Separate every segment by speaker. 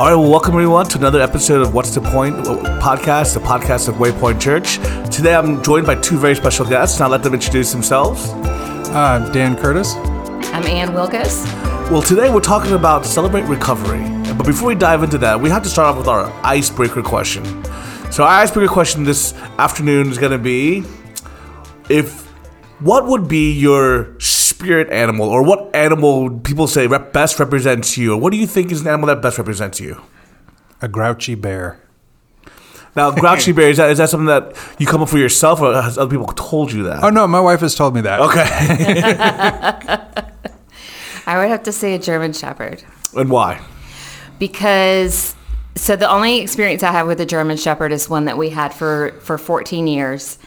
Speaker 1: All right, well, welcome everyone to another episode of What's the Point podcast, the podcast of Waypoint Church. Today I'm joined by two very special guests, and I'll let them introduce themselves.
Speaker 2: Uh, Dan Curtis.
Speaker 3: I'm Ann Wilkos.
Speaker 1: Well, today we're talking about Celebrate Recovery. But before we dive into that, we have to start off with our icebreaker question. So, our icebreaker question this afternoon is going to be if what would be your spirit animal, or what animal people say rep- best represents you, or what do you think is an animal that best represents you?
Speaker 2: A grouchy bear.
Speaker 1: Now, grouchy bear is that is that something that you come up with yourself, or has other people told you that?
Speaker 2: Oh no, my wife has told me that.
Speaker 1: Okay,
Speaker 3: I would have to say a German Shepherd
Speaker 1: and why?
Speaker 3: because so the only experience I have with a German Shepherd is one that we had for for 14 years,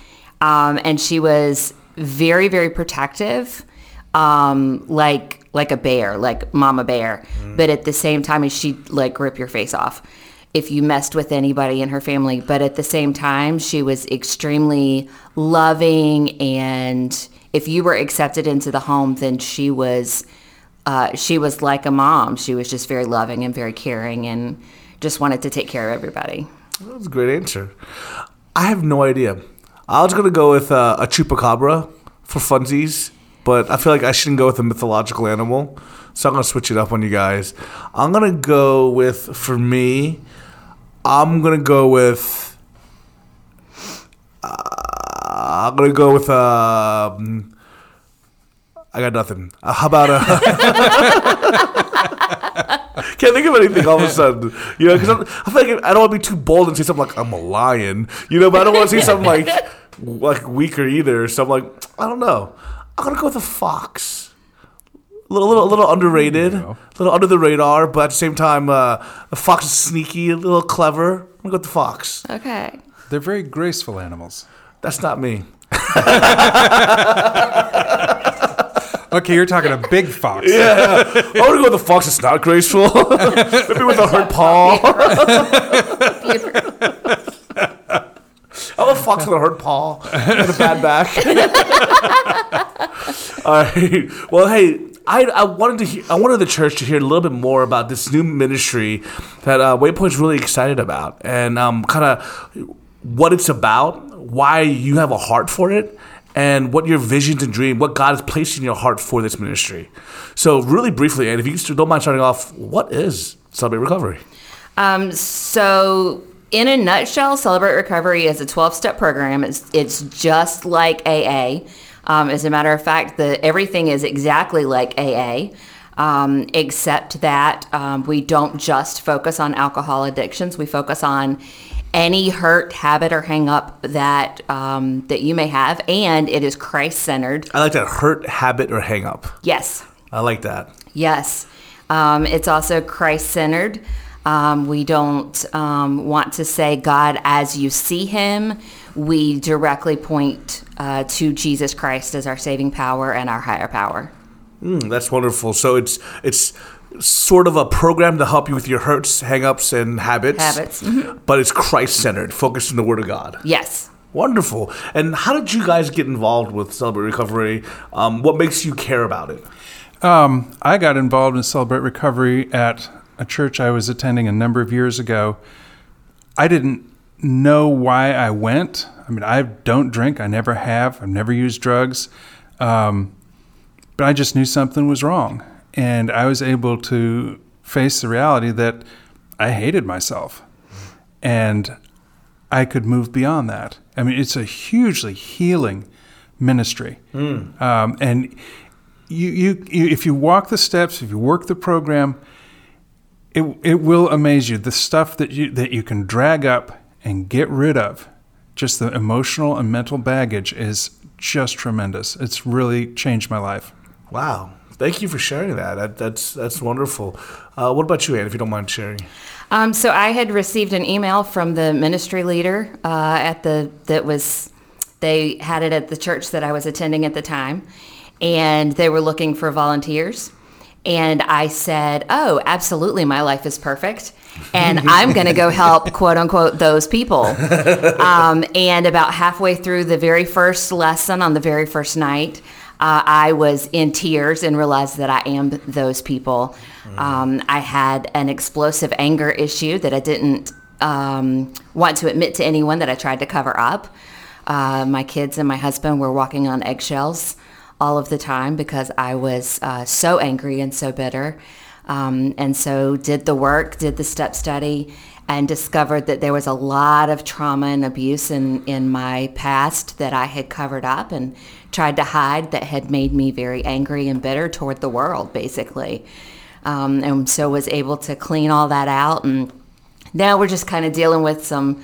Speaker 3: um, and she was very very protective, um, like like a bear, like Mama Bear, but at the same time, she'd like rip your face off if you messed with anybody in her family. But at the same time, she was extremely loving, and if you were accepted into the home, then she was uh, she was like a mom. She was just very loving and very caring, and just wanted to take care of everybody.
Speaker 1: That was a great answer. I have no idea. I was gonna go with uh, a chupacabra for funsies, but I feel like I shouldn't go with a mythological animal, so I'm gonna switch it up on you guys. I'm gonna go with for me. I'm gonna go with. Uh, I'm gonna go with. Um, I got nothing. Uh, how about a? Can't think of anything all of a sudden. You know, because I feel like I don't want to be too bold and say something like I'm a lion. You know, but I don't want to say something like like weaker either. So I'm like, I don't know. I'm gonna go with a fox. A little, little, little underrated, a little under the radar, but at the same time, uh, the fox is sneaky, a little clever. I'm gonna go with the fox.
Speaker 3: Okay.
Speaker 2: They're very graceful animals.
Speaker 1: That's not me.
Speaker 2: Okay, you're talking a big fox.
Speaker 1: Yeah, I'm gonna go with the fox. It's not graceful. Maybe with a hurt paw. I'm a fox with a hurt paw and a bad back. All right. Well, hey, I, I wanted to hear, I wanted the church to hear a little bit more about this new ministry that uh, Waypoint's really excited about, and um, kind of what it's about, why you have a heart for it, and what your visions and dream, what God has placed in your heart for this ministry. So, really briefly, and if you don't mind starting off, what is Celebrate Recovery?
Speaker 3: Um, so, in a nutshell, Celebrate Recovery is a 12 step program. It's, it's just like AA. Um, as a matter of fact, the, everything is exactly like AA, um, except that um, we don't just focus on alcohol addictions, we focus on any hurt, habit, or hang up that um, that you may have, and it is Christ centered.
Speaker 1: I like that hurt, habit, or hang up.
Speaker 3: Yes,
Speaker 1: I like that.
Speaker 3: Yes. Um, it's also Christ centered. Um, we don't um, want to say God as you see him. We directly point uh, to Jesus Christ as our saving power and our higher power.
Speaker 1: Mm, that's wonderful. So it's it's sort of a program to help you with your hurts, hang-ups, and habits.
Speaker 3: Habits, mhm.
Speaker 1: But it's Christ-centered, focused on the Word of God.
Speaker 3: Yes.
Speaker 1: Wonderful. And how did you guys get involved with Celebrate Recovery? Um, what makes you care about it?
Speaker 2: Um, I got involved in Celebrate Recovery at a church I was attending a number of years ago. I didn't know why I went. I mean, I don't drink. I never have. I've never used drugs. Um, but I just knew something was wrong. And I was able to face the reality that I hated myself. And I could move beyond that. I mean, it's a hugely healing ministry. Um, and you, you, you, if you walk the steps, if you work the program, it, it will amaze you. The stuff that you, that you can drag up and get rid of, just the emotional and mental baggage is just tremendous. It's really changed my life.
Speaker 1: Wow. Thank you for sharing that. that that's that's wonderful. Uh, what about you, Ann, if you don't mind sharing?
Speaker 3: Um, so I had received an email from the ministry leader uh, at the that was they had it at the church that I was attending at the time, and they were looking for volunteers. And I said, "Oh, absolutely, my life is perfect." and I'm going to go help, quote unquote, those people. Um, and about halfway through the very first lesson on the very first night, uh, I was in tears and realized that I am those people. Um, I had an explosive anger issue that I didn't um, want to admit to anyone that I tried to cover up. Uh, my kids and my husband were walking on eggshells all of the time because I was uh, so angry and so bitter. Um, and so did the work, did the step study, and discovered that there was a lot of trauma and abuse in, in my past that I had covered up and tried to hide that had made me very angry and bitter toward the world, basically. Um, and so was able to clean all that out. And now we're just kind of dealing with some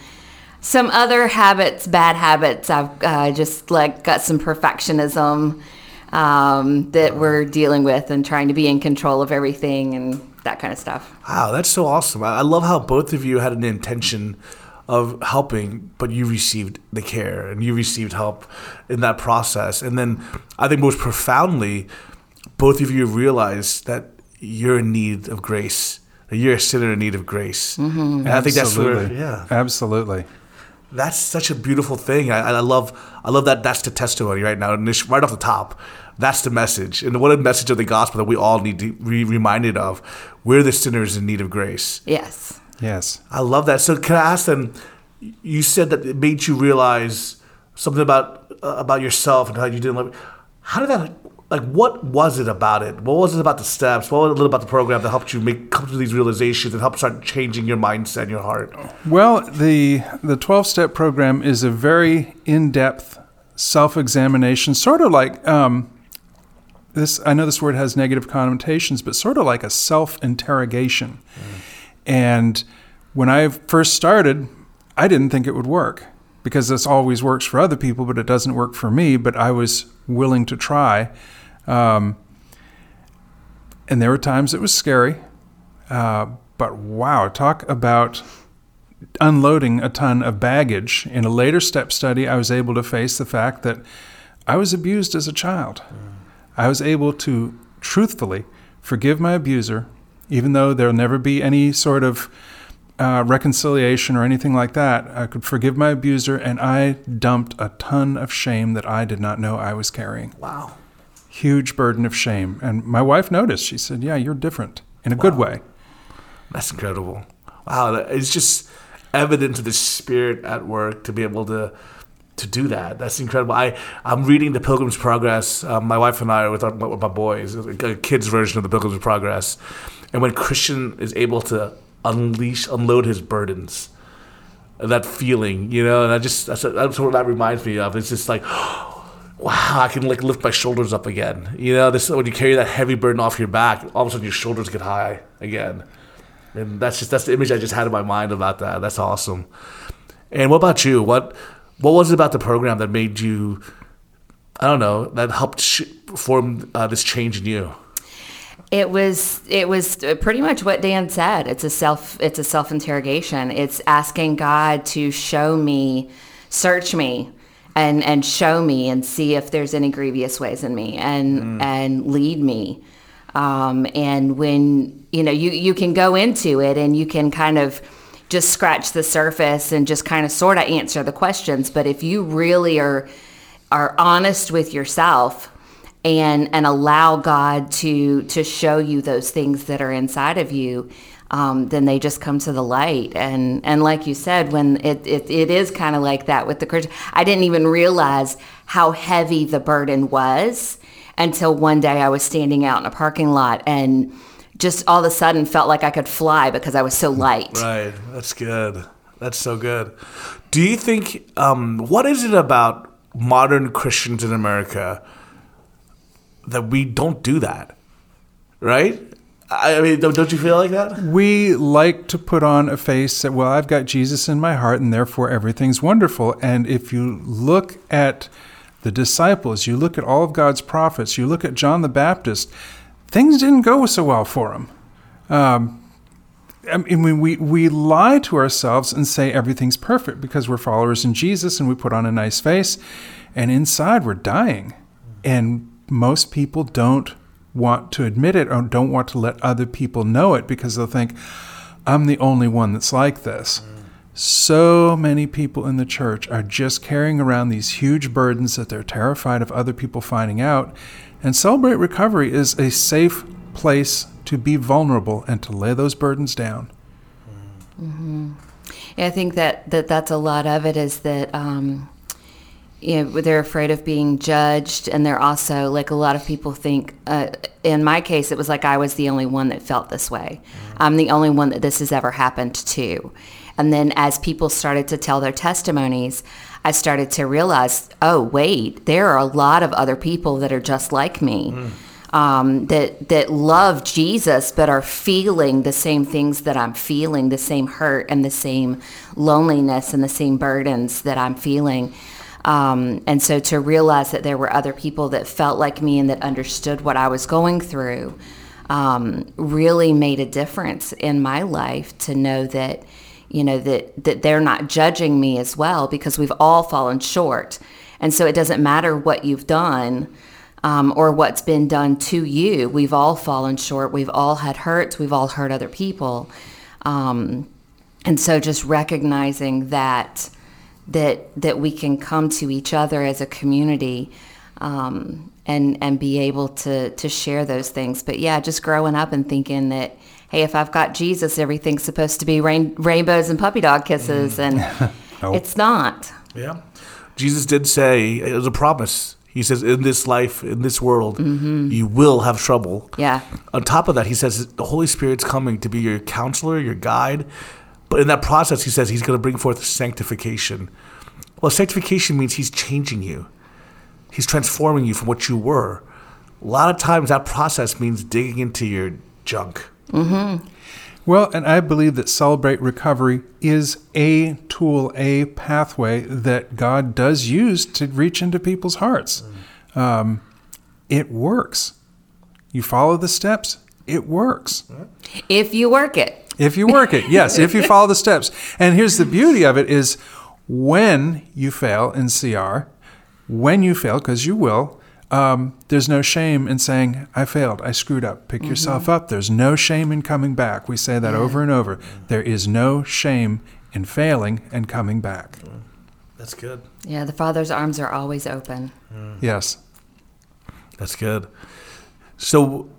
Speaker 3: some other habits, bad habits. I've uh, just like got some perfectionism um, that we're dealing with and trying to be in control of everything and that kind of stuff.
Speaker 1: Wow, that's so awesome. I I love how both of you had an intention of helping, but you received the care and you received help in that process. And then I think most profoundly, both of you realized that you're in need of grace. that You're a sinner in need of grace. Mm-hmm. And I think that's where,
Speaker 2: Absolutely.
Speaker 1: yeah,
Speaker 2: Absolutely.
Speaker 1: that's such a beautiful thing. I, I love, I love that. That's the testimony right now, and it's right off the top. That's the message, and what a message of the gospel that we all need to be reminded of. We're the sinners in need of grace.
Speaker 3: Yes.
Speaker 2: Yes.
Speaker 1: I love that. So can I ask then? You said that it made you realize something about uh, about yourself and how you didn't love. How did that? Like, what was it about it? What was it about the steps? What was it about the program that helped you make come to these realizations and help start changing your mindset and your heart?
Speaker 2: Well, the the 12 step program is a very in-depth self-examination, sort of like um, this I know this word has negative connotations, but sort of like a self-interrogation. And when I first started, I didn't think it would work because this always works for other people, but it doesn't work for me. But I was willing to try. Um, and there were times it was scary. Uh, but wow, talk about unloading a ton of baggage. In a later step study, I was able to face the fact that I was abused as a child. I was able to truthfully forgive my abuser, even though there'll never be any sort of uh, reconciliation or anything like that. I could forgive my abuser, and I dumped a ton of shame that I did not know I was carrying.
Speaker 1: Wow.
Speaker 2: Huge burden of shame. And my wife noticed. She said, Yeah, you're different in a good way.
Speaker 1: That's incredible. Wow, it's just evidence of the spirit at work to be able to to do that. That's incredible. I I'm reading the Pilgrim's Progress. Um, my wife and I are with, our, with my boys, a kids version of the Pilgrim's Progress, and when Christian is able to unleash, unload his burdens, that feeling, you know, and I just that's, that's what that reminds me of. It's just like. Wow, I can like lift my shoulders up again. You know, this when you carry that heavy burden off your back, all of a sudden your shoulders get high again. And that's just that's the image I just had in my mind about that. That's awesome. And what about you? What what was it about the program that made you? I don't know that helped sh- form uh, this change in you.
Speaker 3: It was it was pretty much what Dan said. It's a self it's a self interrogation. It's asking God to show me, search me, and and show me and see if there's any grievous ways in me and and lead me. Um, and when you know you you can go into it and you can kind of just scratch the surface and just kind of sort of answer the questions. But if you really are are honest with yourself and and allow God to to show you those things that are inside of you, um, then they just come to the light. And and like you said, when it it, it is kind of like that with the Christian, I didn't even realize how heavy the burden was until one day I was standing out in a parking lot and just all of a sudden felt like I could fly because I was so light.
Speaker 1: Right. That's good. That's so good. Do you think um, what is it about modern Christians in America that we don't do that? Right. I mean, don't, don't you feel like that?
Speaker 2: We like to put on a face that, well, I've got Jesus in my heart and therefore everything's wonderful. And if you look at the disciples, you look at all of God's prophets, you look at John the Baptist, things didn't go so well for him. Um, I mean, we, we lie to ourselves and say everything's perfect because we're followers in Jesus and we put on a nice face, and inside we're dying. And most people don't want to admit it or don't want to let other people know it because they'll think, I'm the only one that's like this. So many people in the church are just carrying around these huge burdens that they're terrified of other people finding out. And Celebrate Recovery is a safe place to be vulnerable and to lay those burdens down.
Speaker 3: Yeah, I think that, that that's a lot of it is that um, you know they're afraid of being judged, and they're also like a lot of people think. Uh, in my case, it was like I was the only one that felt this way. I'm the only one that this has ever happened to. And then as people started to tell their testimonies, I started to realize, oh wait, there are a lot of other people that are just like me um, that that love Jesus but are feeling the same things that I'm feeling, the same hurt and the same loneliness and the same burdens that I'm feeling. Um, and so to realize that there were other people that felt like me and that understood what I was going through um, really made a difference in my life to know that you know that that they're not judging me as well because we've all fallen short and so it doesn't matter what you've done um, or what's been done to you. We've all fallen short. We've all had hurts. We've all hurt other people. Um, and so just recognizing that that that we can come to each other as a community um, and and be able to to share those things. But yeah, just growing up and thinking that hey, if I've got Jesus, everything's supposed to be rain, rainbows and puppy dog kisses, and
Speaker 2: Nope.
Speaker 3: it's not.
Speaker 1: Yeah. Jesus did say, it was a promise. He says, in this life, in this world, you will have trouble.
Speaker 3: Yeah.
Speaker 1: On top of that, he says the Holy Spirit's coming to be your counselor, your guide. But in that process, he says he's going to bring forth sanctification. Well, sanctification means he's changing you, he's transforming you from what you were. A lot of times, that process means digging into your junk.
Speaker 2: Well, and I believe that Celebrate Recovery is a tool, a pathway that God does use to reach into people's hearts. Um, it works. You follow the steps, it works.
Speaker 3: If you work it.
Speaker 2: If you work it, yes, if you follow the steps. And here's the beauty of it is when you fail in CR, when you fail, because you will, um, there's no shame in saying, I failed, I screwed up. Pick yourself up. There's no shame in coming back. We say that over and over. There is no shame in failing and coming back.
Speaker 1: That's good.
Speaker 3: Yeah, the Father's arms are always open.
Speaker 2: Yes.
Speaker 1: That's good. So,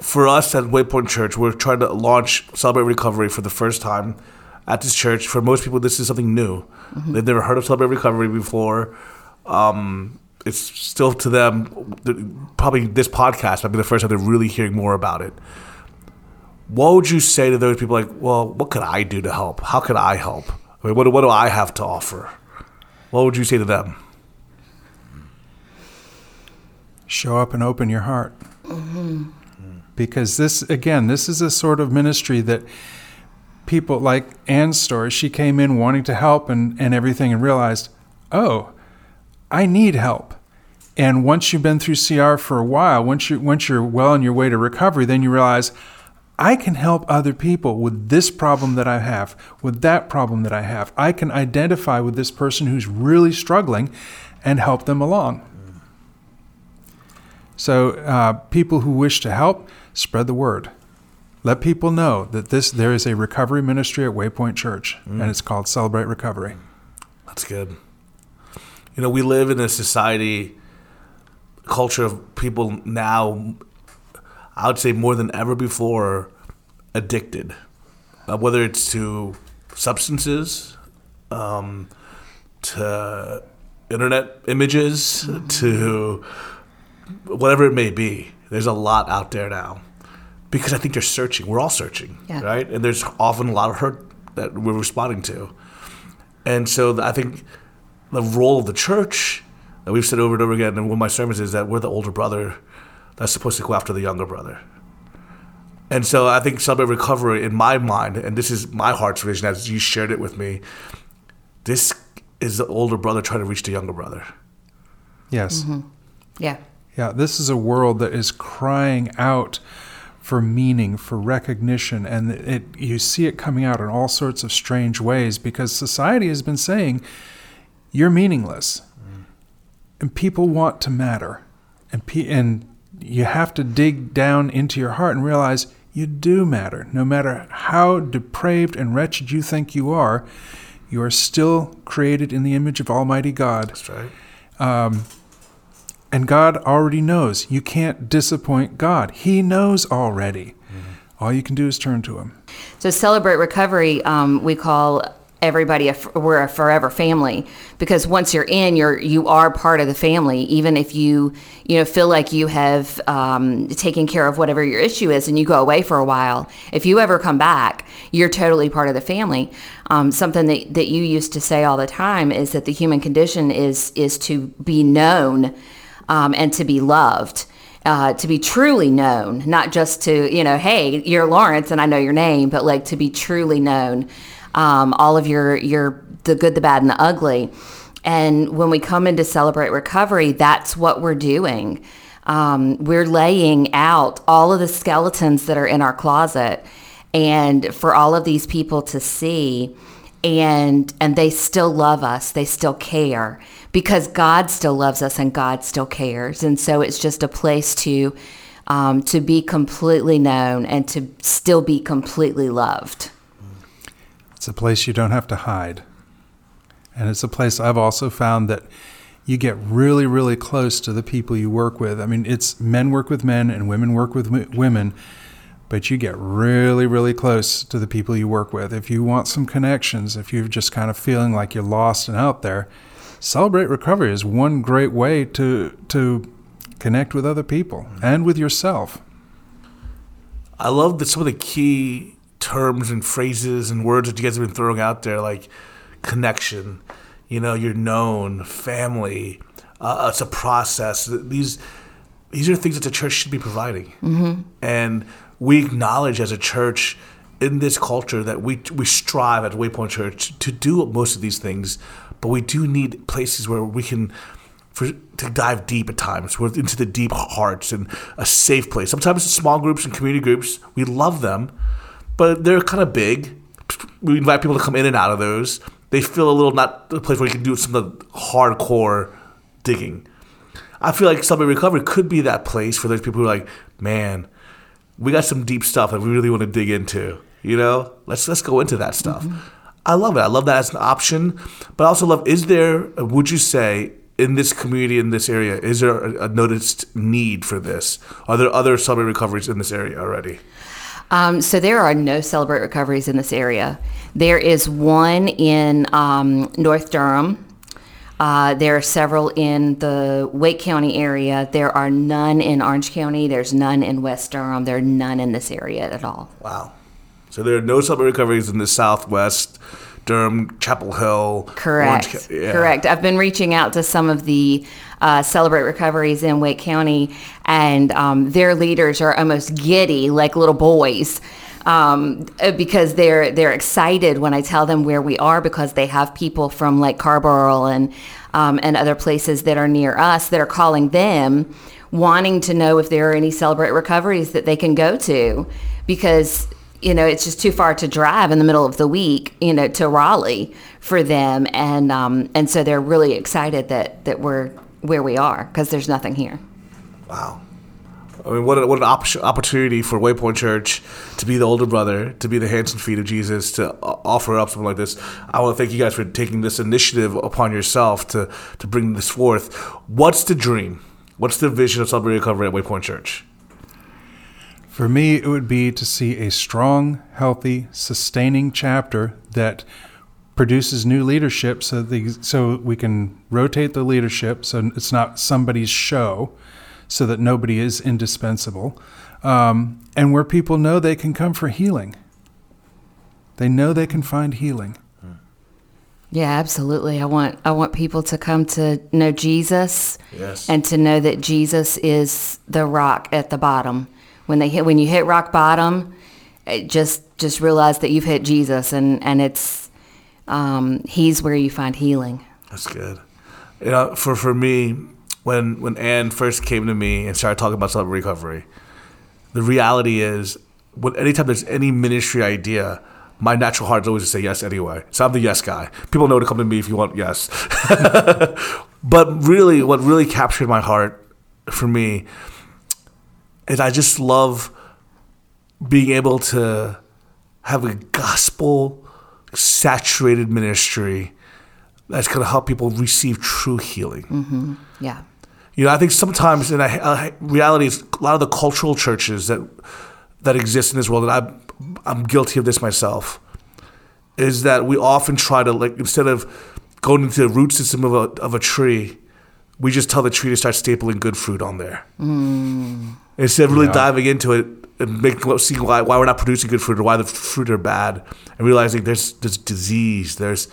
Speaker 1: for us at Waypoint Church, we're trying to launch Celebrate Recovery for the first time at this church. For most people, this is something new. They've never heard of Celebrate Recovery before. Um, it's still to them, probably this podcast might be the first time they're really hearing more about it. What would you say to those people like, well, what could I do to help? How could I help? I mean, what, what do I have to offer? What would you say to them?
Speaker 2: show up and open your heart. Because this, again, this is a sort of ministry that people like Ann's story, she came in wanting to help and, and everything and realized, oh, I need help. And once you've been through CR for a while, once you once you're well on your way to recovery, then you realize I can help other people with this problem that I have, with that problem that I have. I can identify with this person who's really struggling and help them along. So, uh, people who wish to help, spread the word. Let people know that this there is a recovery ministry at Waypoint Church, and it's called Celebrate Recovery.
Speaker 1: That's good. You know, we live in a society, culture of people now, I would say more than ever before, addicted. Uh, whether it's to substances, um, to internet images, to whatever it may be. There's a lot out there now. Because I think they're searching. We're all searching,
Speaker 3: Yeah.
Speaker 1: right? And there's often a lot of hurt that we're responding to. And so I think the role of the church that we've said over and over again in one of my sermons is that we're the older brother that's supposed to go after the younger brother. And so I think Celebrate Recovery, in my mind, and this is my heart's vision as you shared it with me, this is the older brother trying to reach the younger brother.
Speaker 2: Yes. Mm-hmm.
Speaker 3: Yeah.
Speaker 2: Yeah, this is a world that is crying out for meaning, for recognition, and it you see it coming out in all sorts of strange ways because society has been saying you're meaningless, mm. and people want to matter, and pe- and you have to dig down into your heart and realize You do matter. No matter how depraved and wretched you think you are, you are still created in the image of Almighty God.
Speaker 1: That's right.
Speaker 2: Um, And God already knows. You can't disappoint God. He knows already. All you can do is turn to Him.
Speaker 3: So celebrate recovery. Um, we call everybody a, we're a forever family because once you're in, you're you are part of the family. Even if you you know feel like you have um, taken care of whatever your issue is, and you go away for a while, if you ever come back, you're totally part of the family. Um, something that, that you used to say all the time is that the human condition is is to be known um, and to be loved uh, to be truly known, not just to, you know, hey, you're Lawrence and I know your name, but like to be truly known, um, all of your, your, the good, the bad, and the ugly. And when we come in to celebrate recovery, that's what we're doing. Um, we're laying out all of the skeletons that are in our closet and for all of these people to see and and they still love us they still care because god still loves us and god still cares and so it's just a place to um, to be completely known and to still be completely loved
Speaker 2: It's a place you don't have to hide. And it's a place I've also found that you get really, really close to the people you work with. I mean, it's men work with men and women work with w- women, but you get really, really close to the people you work with. If you want some connections, if you're just kind of feeling like you're lost and out there, Celebrate Recovery is one great way to to connect with other people and with yourself.
Speaker 1: I love that some of the key terms and phrases and words that you guys have been throwing out there, like connection. You know, you're known, family. Uh, it's a process. These these are things that the church should be providing, mm-hmm. and we acknowledge as a church in this culture that we we strive at Waypoint Church to do most of these things, but we do need places where we can for to dive deep at times, we're into the deep hearts and a safe place. Sometimes small groups and community groups, we love them, but they're kind of big. We invite people to come in and out of those. They feel a little not a place where you can do some of the hardcore digging. I feel like Celebrate Recovery could be that place for those people who are like, man, we got some deep stuff that we really want to dig into. You know, let's let's go into that stuff. I love it. I love that as an option, but I also love. Is there? Would you say in this community in this area is there a, a noticed need for this? Are there other celebrate recoveries in this area already?
Speaker 3: Um, so there are no Celebrate Recoveries in this area. There is one in um, North Durham. Uh, there are several in the Wake County area. There are none in Orange County. There's none in West Durham. There are none in this area at all.
Speaker 1: Wow. So there are no celebrate recoveries in the Southwest, Durham, Chapel Hill.
Speaker 3: Correct.
Speaker 1: Orange yeah.
Speaker 3: Correct. I've been reaching out to some of the uh, Celebrate Recoveries in Wake County, and um, their leaders are almost giddy, like little boys, um, uh, because they're they're excited when I tell them where we are because they have people from like Carrboro and um, and other places that are near us that are calling them, wanting to know if there are any Celebrate Recoveries that they can go to, because you know, it's just too far to drive in the middle of the week, you know, to Raleigh for them, and um, and so they're really excited that that we're where we are because there's nothing here.
Speaker 1: Wow. I mean, what, a, what an op- opportunity for Waypoint Church to be the older brother, to be the hands and feet of Jesus, to o- offer up something like this. I want to thank you guys for taking this initiative upon yourself to, to bring this forth. What's the dream? What's the vision of Celebrate Recovery at Waypoint Church?
Speaker 2: For me, it would be to see a strong, healthy, sustaining chapter that produces new leadership so the, so we can rotate the leadership so it's not somebody's show so that nobody is indispensable um, and where people know they can come for healing they know they can find healing
Speaker 3: Yeah, absolutely. I want I want people to come to know Jesus
Speaker 1: Yes.
Speaker 3: and to know that Jesus is the rock at the bottom. When they hit when you hit rock bottom, just just realize that you've hit Jesus and and it's um, he's where you find healing.
Speaker 1: That's good. You know, for for me, when when Ann first came to me and started talking about self recovery, the reality is, when anytime there's any ministry idea, my natural heart is always to say yes anyway. So I'm the yes guy. People know to come to me if you want yes. but really, what really captured my heart for me is I just love being able to have a gospel saturated ministry that's going to help people receive true healing. Mm-hmm.
Speaker 3: Yeah.
Speaker 1: You know, I think sometimes, in uh, reality, is a lot of the cultural churches that that exist in this world, and I'm I'm guilty of this myself, is that we often try to like instead of going into the root system of a of a tree, we just tell the tree to start stapling good fruit on there. Instead of really
Speaker 2: Yeah.
Speaker 1: diving into it and making see why why we're not producing good fruit or why the fruit are bad, and realizing there's there's disease, there's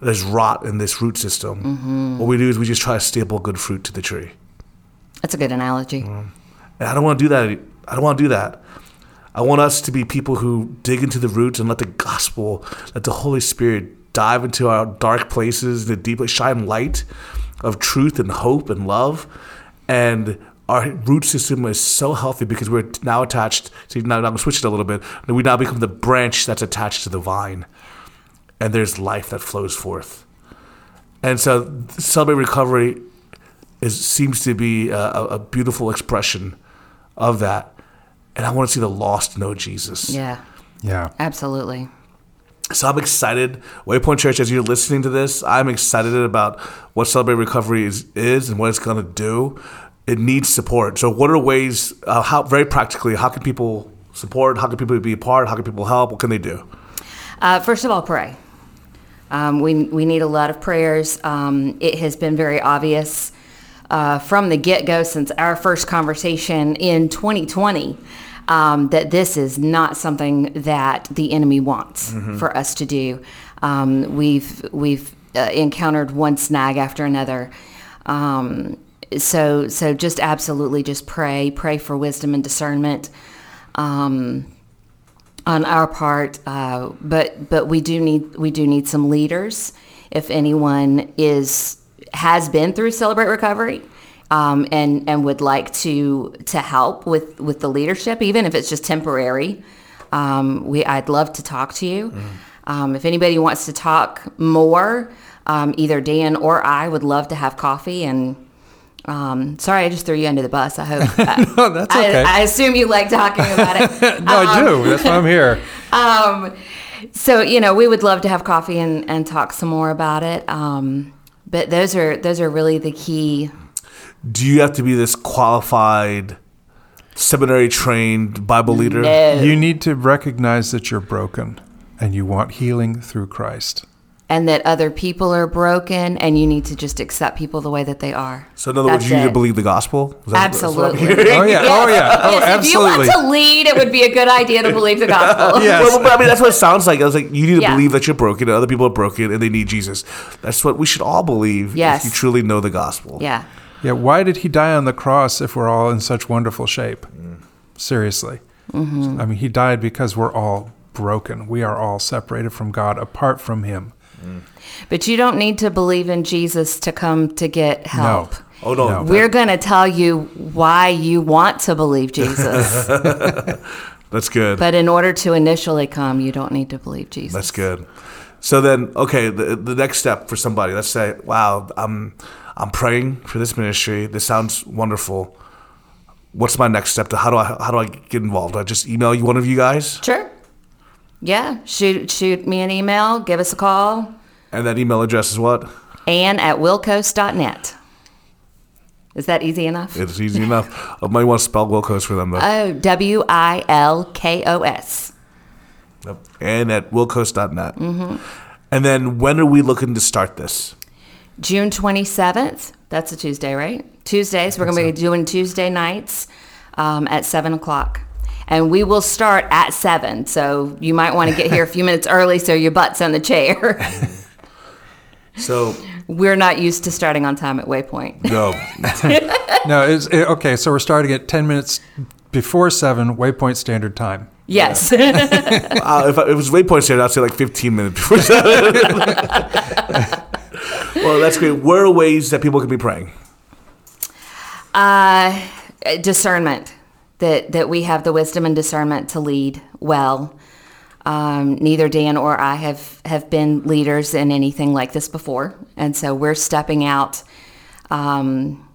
Speaker 1: there's rot in this root system. Mm-hmm. What we do is we just try to staple good fruit to the tree.
Speaker 3: That's a good analogy.
Speaker 1: And I don't want to do that. I don't want to do that. I want us to be people who dig into the roots and let the gospel, let the Holy Spirit dive into our dark places, the deep, shine light of truth and hope and love. And our root system is so healthy because we're now attached. See, now, now I'm switching a little bit. We now become the branch that's attached to the vine, and there's life that flows forth. And so, celebrate recovery is seems to be a, a a beautiful expression of that. And I want to see the lost know Jesus.
Speaker 3: Yeah.
Speaker 2: Yeah.
Speaker 3: Absolutely.
Speaker 1: So I'm excited. Waypoint Church, as you're listening to this, I'm excited about what Celebrate Recovery is, is and what it's going to do. It needs support. So, what are ways, uh, how very practically, how can people support? How can people be a part? How can people help? What can they do?
Speaker 3: Uh, first of all, pray. Um, we, we need a lot of prayers. Um, it has been very obvious uh, from the get go since our first conversation in 2020 um, that this is not something that the enemy wants for us to do. Um, we've we've uh, encountered one snag after another. Um, so so just absolutely just pray pray for wisdom and discernment. Um, on our part, uh, but but we do need we do need some leaders. If anyone is has been through Celebrate Recovery um, and and would like to to help with with the leadership, even if it's just temporary, um, we I'd love to talk to you. Um, if anybody wants to talk more, um, either Dan or I would love to have coffee and. Um, sorry, I just threw you under the bus. I hope.
Speaker 2: No, that's okay.
Speaker 3: I, I assume you like talking about it.
Speaker 2: no, I do. That's why I'm here.
Speaker 3: Um, so you know, we would love to have coffee and, and talk some more about it. Um, but those are those are really the key.
Speaker 1: Do you have to be this qualified, seminary trained Bible leader?
Speaker 3: No.
Speaker 2: You need to recognize that you're broken and you want healing through Christ.
Speaker 3: And that other people are broken, and you need to just accept people the way that they are.
Speaker 1: So, in other words,
Speaker 3: That's
Speaker 1: you need to believe the gospel? Is that- that's what I'm
Speaker 3: Absolutely.
Speaker 2: Oh, yeah. Oh, yeah. Oh,
Speaker 3: Yes,
Speaker 2: absolutely.
Speaker 3: If you want to lead, it would be a good idea to believe the gospel.
Speaker 2: Yes.
Speaker 1: Well, but I mean, that's what it sounds like. I was like, you need to
Speaker 3: Yeah.
Speaker 1: believe that you're broken, and other people are broken, and they need Jesus. That's what we should all believe
Speaker 3: Yes.
Speaker 1: if you truly know the gospel.
Speaker 3: Yeah.
Speaker 2: Yeah, why did he die on the cross if we're all in such wonderful shape? Seriously. Hmm. I mean, he died because we're all broken. We are all separated from God apart from him.
Speaker 3: But you don't need to believe in Jesus to come to get help.
Speaker 2: No.
Speaker 1: Oh no,
Speaker 2: No.
Speaker 3: We're going to tell you why you want to believe Jesus.
Speaker 1: that's good.
Speaker 3: but in order to initially come, you don't need to believe Jesus.
Speaker 1: That's good. So then, okay, the, the next step for somebody, let's say, wow, I'm I'm praying for this ministry. This sounds wonderful. What's my next step? To how do I how do I get involved? Do I just email you one of you guys,
Speaker 3: Sure. Yeah. Shoot shoot me an email, give us a call.
Speaker 1: and that email address is what?
Speaker 3: Ann at wilkos.net. Is that easy enough?
Speaker 1: It's easy enough. I might want to spell Wilkos for them though.
Speaker 3: Oh, W I L K O S.
Speaker 1: Yep. and at wilkos.net. Mm-hmm. And then when are we looking to start this?
Speaker 3: June 27th. That's a Tuesday, right? Tuesdays. We're going to be doing Tuesday nights um, at 7 o'clock. And we will start at 7. So you might want to get here a few minutes early so your butt's on the chair.
Speaker 1: So
Speaker 3: We're not used to starting on time at Waypoint.
Speaker 1: no,
Speaker 2: No, it's it, okay. So we're starting at ten minutes before seven, Waypoint Standard Time.
Speaker 3: Yes.
Speaker 1: uh, if, I, if it was waypoint standard, I'd say like 15 minutes before. seven. well, that's great. Where are ways that people can be praying?
Speaker 3: Uh, discernment that that we have the wisdom and discernment to lead well. Um, neither Dan or I have have been leaders in anything like this before, and so we're stepping out um,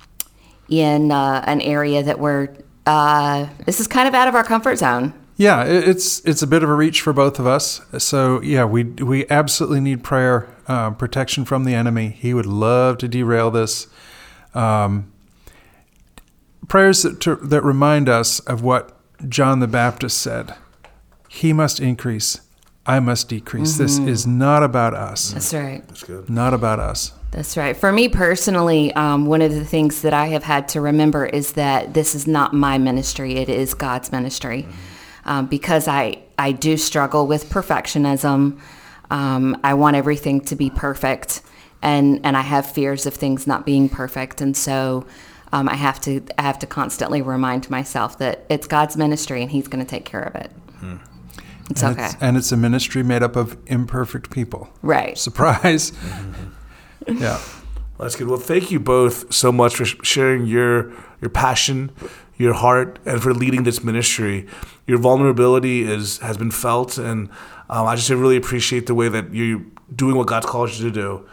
Speaker 3: in uh, an area that we're. Uh, this is kind of out of our comfort zone.
Speaker 2: Yeah, it's it's a bit of a reach for both of us. So yeah, we we absolutely need prayer, uh, protection from the enemy. He would love to derail this. Um, prayers that to, that remind us of what John the Baptist said: "He must increase, I must decrease." This is not about us.
Speaker 3: That's right.
Speaker 1: That's good.
Speaker 2: Not about us.
Speaker 3: That's right. For me personally, um, one of the things that I have had to remember is that this is not my ministry; it is God's ministry. Um, because I I do struggle with perfectionism. Um, I want everything to be perfect, and and I have fears of things not being perfect, and so. Um, I have to I have to constantly remind myself that it's God's ministry and He's going to take care of it. It's
Speaker 2: And
Speaker 3: okay,
Speaker 2: It's, and it's a ministry made up of imperfect people.
Speaker 3: right?
Speaker 2: Surprise. yeah.
Speaker 1: That's good. Well, thank you both so much for sharing your your passion, your heart, and for leading this ministry. Your vulnerability is has been felt, and um, I just really appreciate the way that you're doing what God's called you to do.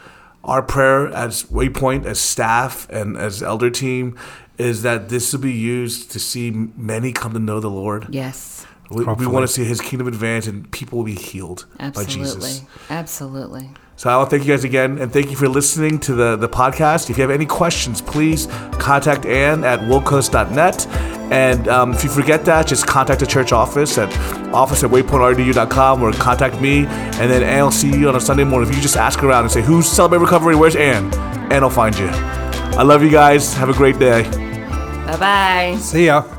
Speaker 1: Our prayer as Waypoint, as staff, and as elder team, is that this will be used to see many come to know the Lord.
Speaker 3: Yes,
Speaker 1: We, we want to see His kingdom advance, and people will be healed by Jesus.
Speaker 3: absolutely,
Speaker 1: Jesus.
Speaker 3: absolutely.
Speaker 1: So I want to thank you guys again, and thank you for listening to the, the podcast. If you have any questions, please contact Ann at wilkos.net. And um, if you forget that, just contact the church office at office at waypointrdu.com or contact me. And then Ann will see you on a Sunday morning. If you just ask around and say, Who's Celebrate Recovery? Where's Ann? Ann will find you. I love you guys. Have a great day.
Speaker 3: Bye bye.
Speaker 2: See ya.